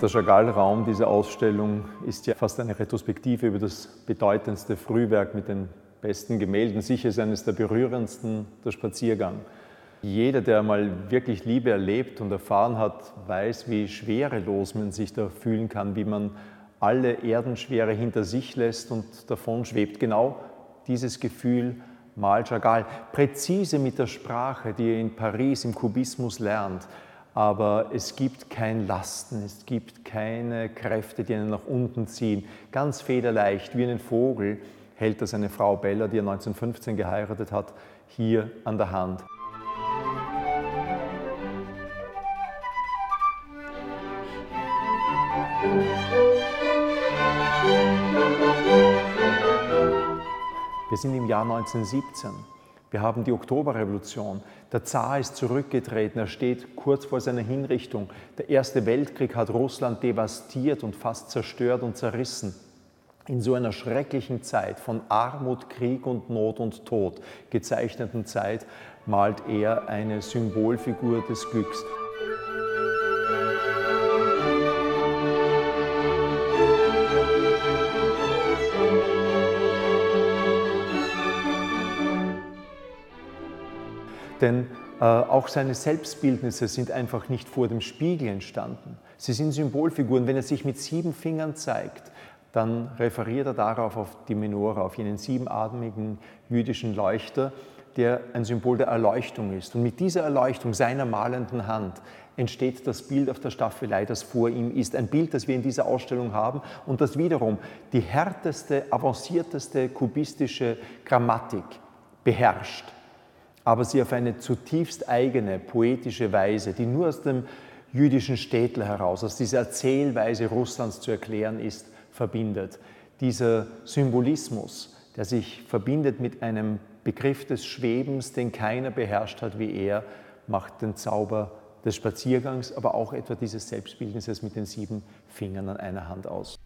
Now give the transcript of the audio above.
Der Chagall-Raum dieser Ausstellung ist ja fast eine Retrospektive über das bedeutendste Frühwerk mit den besten Gemälden. Sicher ist eines der berührendsten der Spaziergang. Jeder, der mal wirklich Liebe erlebt und erfahren hat, weiß, wie schwerelos man sich da fühlen kann, wie man alle Erdenschwere hinter sich lässt und davon schwebt. Genau dieses Gefühl malt Chagall. Präzise mit der Sprache, die er in Paris im Kubismus lernt. Aber es gibt kein Lasten, es gibt keine Kräfte, die einen nach unten ziehen. Ganz federleicht, wie einen Vogel, hält er seine Frau Bella, die er 1915 geheiratet hat, hier an der Hand. Wir sind im Jahr 1917. Wir haben die Oktoberrevolution. Der Zar ist zurückgetreten. Er steht kurz vor seiner Hinrichtung. Der Erste Weltkrieg hat Russland devastiert und fast zerstört und zerrissen. In so einer schrecklichen Zeit von Armut, Krieg und Not und Tod gezeichneten Zeit malt er eine Symbolfigur des Glücks. Denn äh, auch seine Selbstbildnisse sind einfach nicht vor dem Spiegel entstanden. Sie sind Symbolfiguren. Wenn er sich mit sieben Fingern zeigt, dann referiert er darauf auf die Menora, auf jenen siebenatmigen jüdischen Leuchter, der ein Symbol der Erleuchtung ist. Und mit dieser Erleuchtung seiner malenden Hand entsteht das Bild auf der Staffelei, das vor ihm ist. Ein Bild, das wir in dieser Ausstellung haben und das wiederum die härteste, avancierteste kubistische Grammatik beherrscht aber sie auf eine zutiefst eigene, poetische Weise, die nur aus dem jüdischen Städtel heraus, aus dieser Erzählweise Russlands zu erklären ist, verbindet. Dieser Symbolismus, der sich verbindet mit einem Begriff des Schwebens, den keiner beherrscht hat wie er, macht den Zauber des Spaziergangs, aber auch etwa dieses Selbstbildnisses mit den sieben Fingern an einer Hand aus.